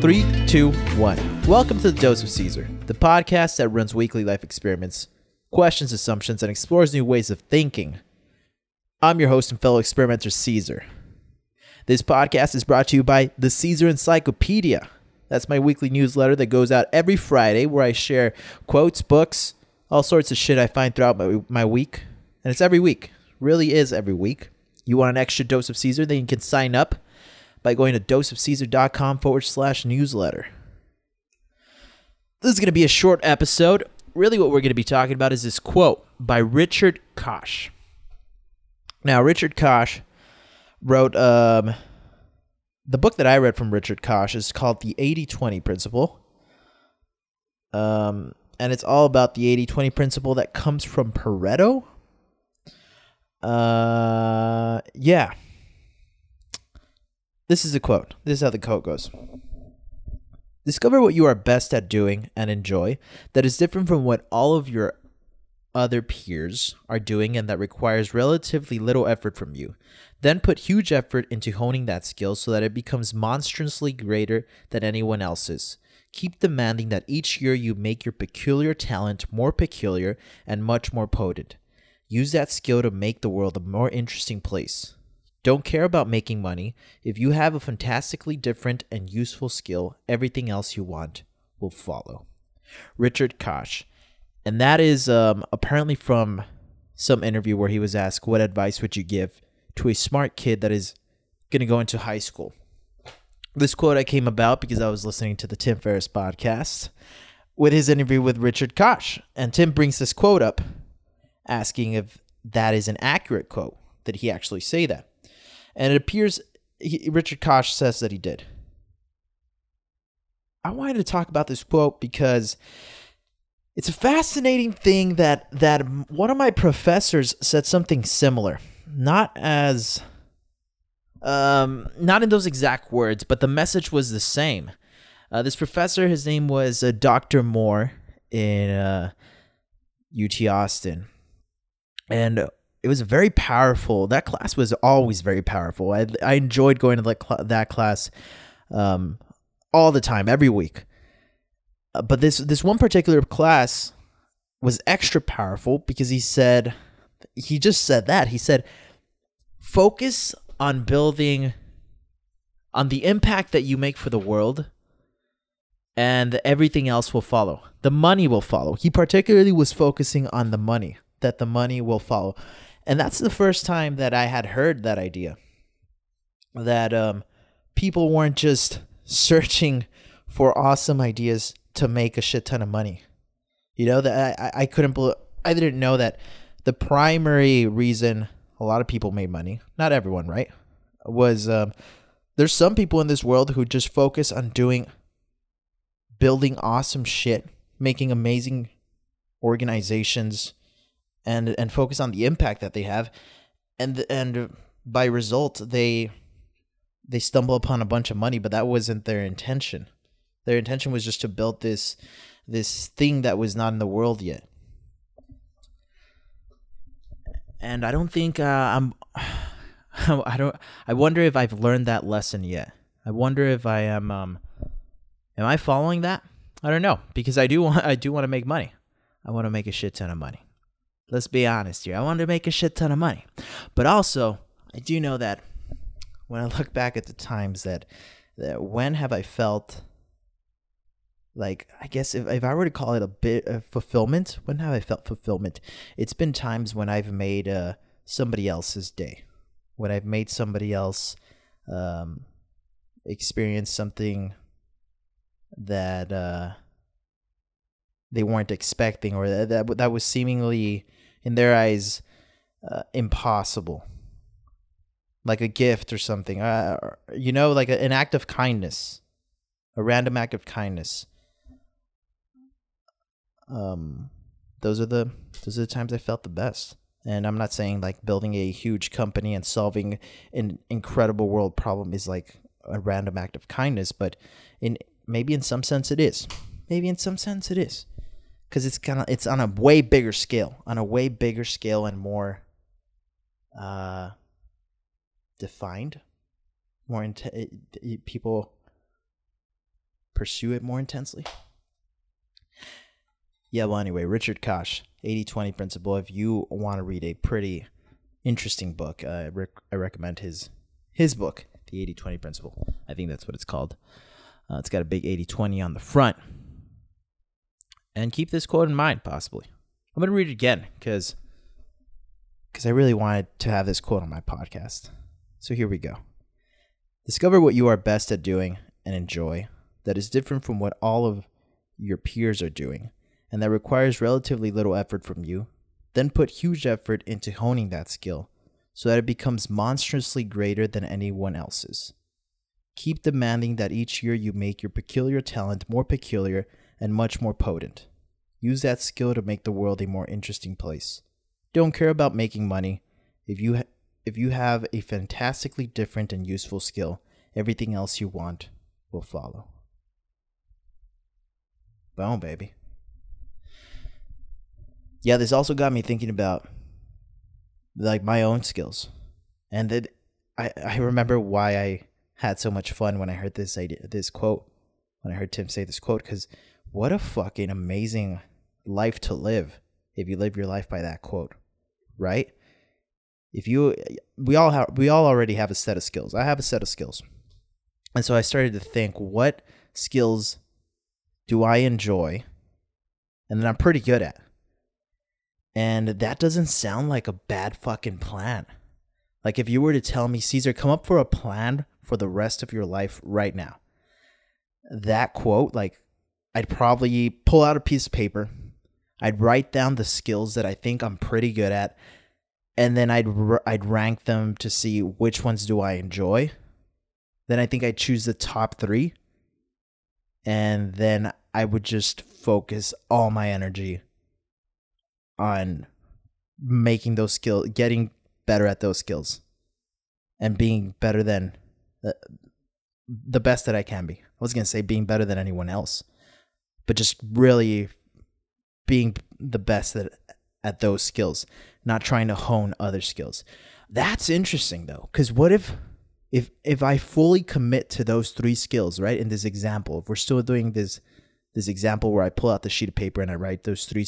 Three, two, one. Welcome to the Dose of Caesar, the podcast that runs weekly life experiments, questions assumptions, and explores new ways of thinking. I'm your host and fellow experimenter, Caesar. This podcast is brought to you by the Caesar Encyclopedia. That's my weekly newsletter that goes out every Friday where I share quotes, books, all sorts of shit I find throughout my, my week. And it's every week. Really is every week. You want an extra dose of Caesar? Then you can sign up by going to doseofcaesar.com forward slash newsletter. This is going to be a short episode. Really, what we're going to be talking about is this quote by Richard Koch. Now, Richard Koch wrote um, the book that I read from Richard Koch is called The 80 20 Principle. Um, and it's all about the 80 20 principle that comes from Pareto. Uh, yeah. This is a quote. This is how the quote goes. Discover what you are best at doing and enjoy that is different from what all of your other peers are doing and that requires relatively little effort from you. Then put huge effort into honing that skill so that it becomes monstrously greater than anyone else's. Keep demanding that each year you make your peculiar talent more peculiar and much more potent. Use that skill to make the world a more interesting place. Don't care about making money. If you have a fantastically different and useful skill, everything else you want will follow. Richard Koch. And that is um, apparently from some interview where he was asked, What advice would you give to a smart kid that is going to go into high school? This quote I came about because I was listening to the Tim Ferriss podcast with his interview with Richard Koch. And Tim brings this quote up, asking if that is an accurate quote. Did he actually say that? And it appears he, Richard Koch says that he did. I wanted to talk about this quote because it's a fascinating thing that that one of my professors said something similar, not as um not in those exact words, but the message was the same. Uh, this professor, his name was uh, Dr. Moore in uh, UT Austin, and it was very powerful. That class was always very powerful. I I enjoyed going to that cl- that class um, all the time, every week. Uh, but this this one particular class was extra powerful because he said he just said that he said focus on building on the impact that you make for the world and everything else will follow the money will follow he particularly was focusing on the money that the money will follow and that's the first time that I had heard that idea. That um, people weren't just searching for awesome ideas to make a shit ton of money. You know that I, I couldn't believe I didn't know that the primary reason a lot of people made money, not everyone, right, was um, there's some people in this world who just focus on doing building awesome shit, making amazing organizations, and and focus on the impact that they have. And and by result they they stumble upon a bunch of money but that wasn't their intention. Their intention was just to build this this thing that was not in the world yet. And i don't think uh, i'm i don't i wonder if i've learned that lesson yet. I wonder if i am um am i following that? I don't know because i do want i do want to make money. I want to make a shit ton of money Let's be honest here. I wanted to make a shit ton of money. But also, I do know that when I look back at the times that, that when have I felt like I guess if, if I were to call it a bit of fulfillment, when have I felt fulfillment? It's been times when I've made uh, somebody else's day, when I've made somebody else um, experience something that uh, they weren't expecting, or that that, that was seemingly in their eyes uh, impossible. Like a gift or something. Uh, you know like a, an act of kindness. A random act of kindness. Um those are the those are the times i felt the best. And i'm not saying like building a huge company and solving an incredible world problem is like a random act of kindness but in maybe in some sense it is. Maybe in some sense it is because it's kind of it's on a way bigger scale, on a way bigger scale and more uh, defined, more into people pursue it more intensely. Yeah, well, anyway, Richard Koch, 80 20 Principle. If you want to read a pretty interesting book, uh, I, rec- I recommend his his book, The 80 20 Principle. I think that's what it's called. Uh, it's got a big 80 20 on the front. And keep this quote in mind, possibly. I'm going to read it again because because I really wanted to have this quote on my podcast. So here we go. Discover what you are best at doing and enjoy that is different from what all of your peers are doing and that requires relatively little effort from you. Then put huge effort into honing that skill so that it becomes monstrously greater than anyone else's. Keep demanding that each year you make your peculiar talent more peculiar and much more potent. Use that skill to make the world a more interesting place. Don't care about making money. If you ha- if you have a fantastically different and useful skill, everything else you want will follow. Boom, baby. Yeah, this also got me thinking about like my own skills. And that I I remember why I had so much fun when I heard this idea, this quote, when I heard Tim say this quote cuz what a fucking amazing life to live if you live your life by that quote, right? If you we all have we all already have a set of skills. I have a set of skills. And so I started to think what skills do I enjoy and that I'm pretty good at. And that doesn't sound like a bad fucking plan. Like if you were to tell me, Caesar, come up for a plan for the rest of your life right now. That quote, like I'd probably pull out a piece of paper. I'd write down the skills that I think I'm pretty good at, and then I'd I'd rank them to see which ones do I enjoy. Then I think I'd choose the top three, and then I would just focus all my energy on making those skills, getting better at those skills, and being better than the, the best that I can be. I was gonna say being better than anyone else, but just really being the best at at those skills, not trying to hone other skills. That's interesting though, because what if if if I fully commit to those three skills, right? In this example, if we're still doing this this example where I pull out the sheet of paper and I write those three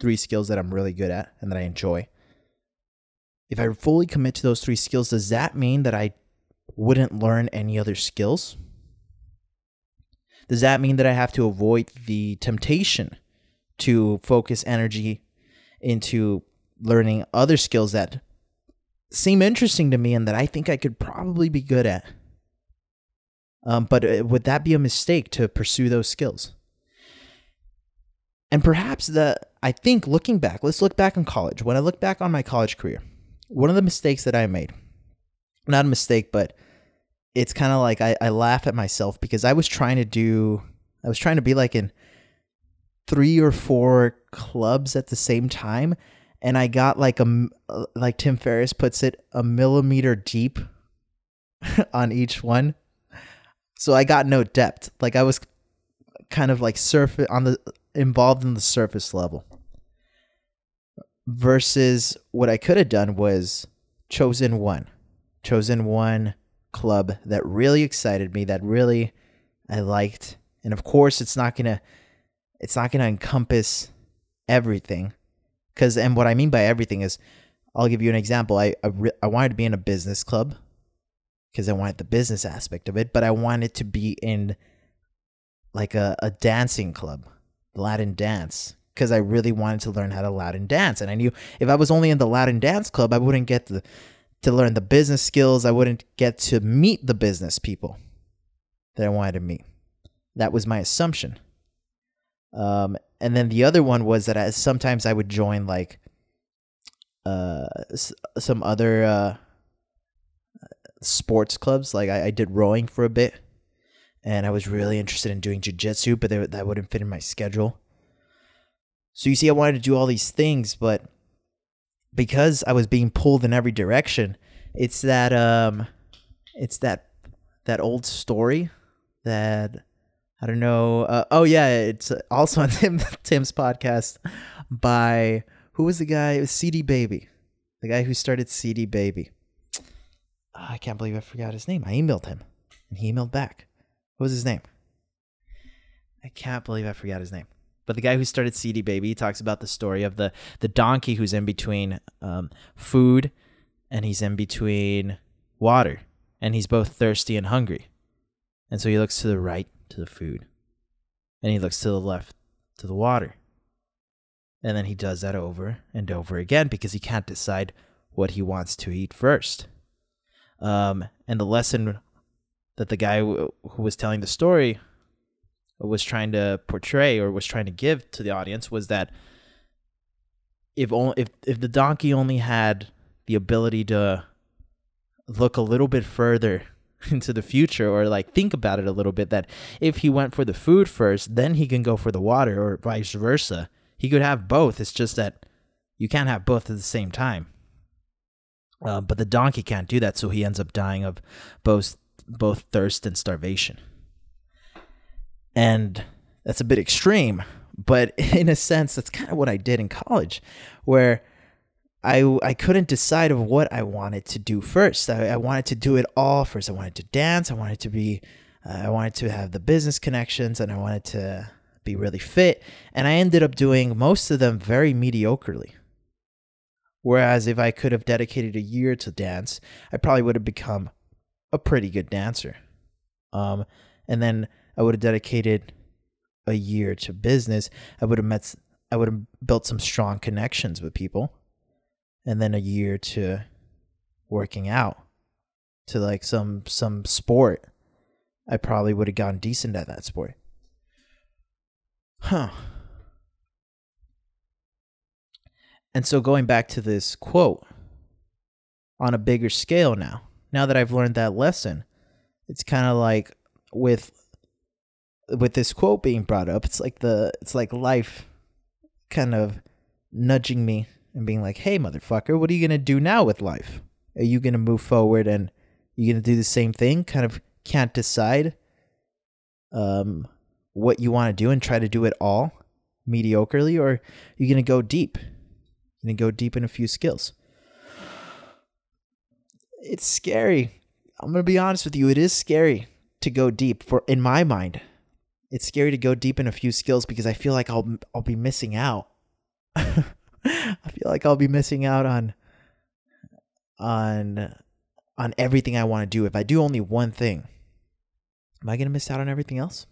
three skills that I'm really good at and that I enjoy. If I fully commit to those three skills, does that mean that I wouldn't learn any other skills? Does that mean that I have to avoid the temptation to focus energy into learning other skills that seem interesting to me and that I think I could probably be good at? Um, but uh, would that be a mistake to pursue those skills? And perhaps the I think looking back, let's look back on college. When I look back on my college career, one of the mistakes that I made, not a mistake, but it's kind of like I, I laugh at myself because I was trying to do, I was trying to be like in three or four clubs at the same time. And I got like a, uh, like Tim Ferriss puts it, a millimeter deep on each one. So I got no depth. Like I was kind of like surface on the involved in the surface level. Versus what I could have done was chosen one, chosen one club that really excited me, that really I liked. And of course, it's not gonna, it's not gonna encompass everything, because and what I mean by everything is, I'll give you an example. I I, re- I wanted to be in a business club because I wanted the business aspect of it, but I wanted to be in like a, a dancing club Latin dance because I really wanted to learn how to Latin dance. And I knew if I was only in the Latin dance club, I wouldn't get to, to learn the business skills. I wouldn't get to meet the business people that I wanted to meet. That was my assumption. Um, and then the other one was that I, sometimes I would join like uh, some other uh, sports clubs. Like I, I did rowing for a bit and I was really interested in doing jujitsu, but they, that wouldn't fit in my schedule. So you see, I wanted to do all these things, but because I was being pulled in every direction, it's that um, it's that that old story that I don't know. Uh, oh yeah, it's also on Tim, Tim's podcast by who was the guy? It was CD Baby, the guy who started CD Baby. Oh, I can't believe I forgot his name. I emailed him, and he emailed back. What was his name? I can't believe I forgot his name. But the guy who started CD Baby he talks about the story of the the donkey who's in between um, food and he's in between water and he's both thirsty and hungry. And so he looks to the right to the food and he looks to the left to the water. And then he does that over and over again because he can't decide what he wants to eat first. Um, and the lesson that the guy who was telling the story was trying to portray or was trying to give to the audience was that if only if if the donkey only had the ability to look a little bit further into the future or like think about it a little bit that if he went for the food first then he can go for the water or vice versa. He could have both. It's just that you can't have both at the same time. Uh, but the donkey can't do that so he ends up dying of both both thirst and starvation. And that's a bit extreme, but in a sense, that's kind of what I did in college, where I, I couldn't decide of what I wanted to do first. I, I wanted to do it all first. I wanted to dance. I wanted to be, uh, I wanted to have the business connections, and I wanted to be really fit. And I ended up doing most of them very mediocrely. Whereas if I could have dedicated a year to dance, I probably would have become a pretty good dancer. Um, and then I would have dedicated a year to business. I would have met I would have built some strong connections with people. And then a year to working out to like some some sport. I probably would have gotten decent at that sport. Huh. And so going back to this quote on a bigger scale now, now that I've learned that lesson, it's kind of like with with this quote being brought up, it's like the it's like life kind of nudging me and being like, "Hey, motherfucker, what are you gonna do now with life? Are you gonna move forward and you're gonna do the same thing? Kind of can't decide um what you want to do and try to do it all mediocrely, or you're gonna go deep. You're gonna go deep in a few skills. It's scary. I'm gonna be honest with you. It is scary to go deep for in my mind it's scary to go deep in a few skills because I feel like I'll I'll be missing out. I feel like I'll be missing out on on on everything I want to do. If I do only one thing, am I going to miss out on everything else?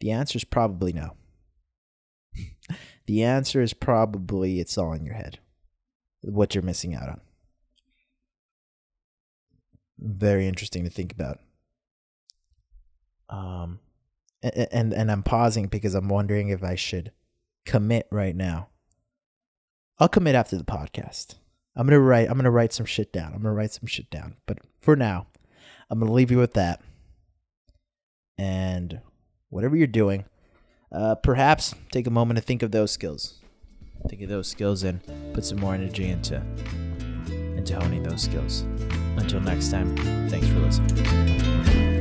The answer is probably no. the answer is probably it's all in your head. What you're missing out on. Very interesting to think about. Um and and I'm pausing because I'm wondering if I should commit right now. I'll commit after the podcast. I'm gonna write. I'm gonna write some shit down. I'm gonna write some shit down. But for now, I'm gonna leave you with that. And whatever you're doing, uh, perhaps take a moment to think of those skills. Think of those skills and put some more energy into into honing those skills. Until next time, thanks for listening.